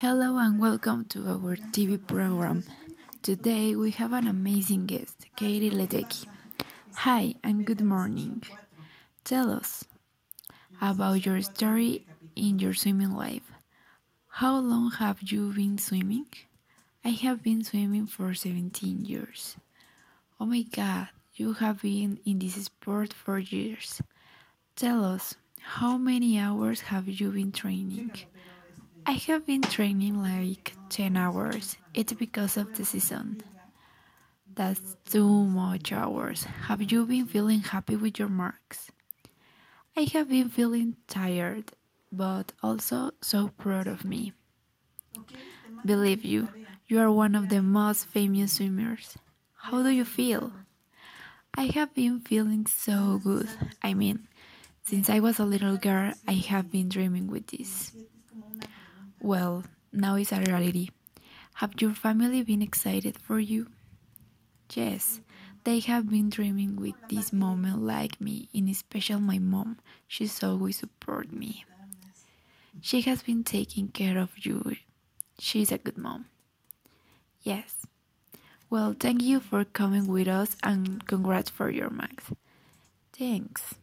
Hello and welcome to our TV program. Today we have an amazing guest, Katie Ledecky. Hi and good morning. Tell us about your story in your swimming life. How long have you been swimming? I have been swimming for 17 years. Oh my god, you have been in this sport for years. Tell us, how many hours have you been training? I have been training like 10 hours. It's because of the season. That's too much hours. Have you been feeling happy with your marks? I have been feeling tired, but also so proud of me. Believe you, you are one of the most famous swimmers. How do you feel? I have been feeling so good. I mean, since I was a little girl, I have been dreaming with this. Well, now it's a reality. Have your family been excited for you? Yes, they have been dreaming with this moment like me, in especial my mom. She's always support me. She has been taking care of you. She's a good mom. Yes. Well, thank you for coming with us and congrats for your max. Thanks.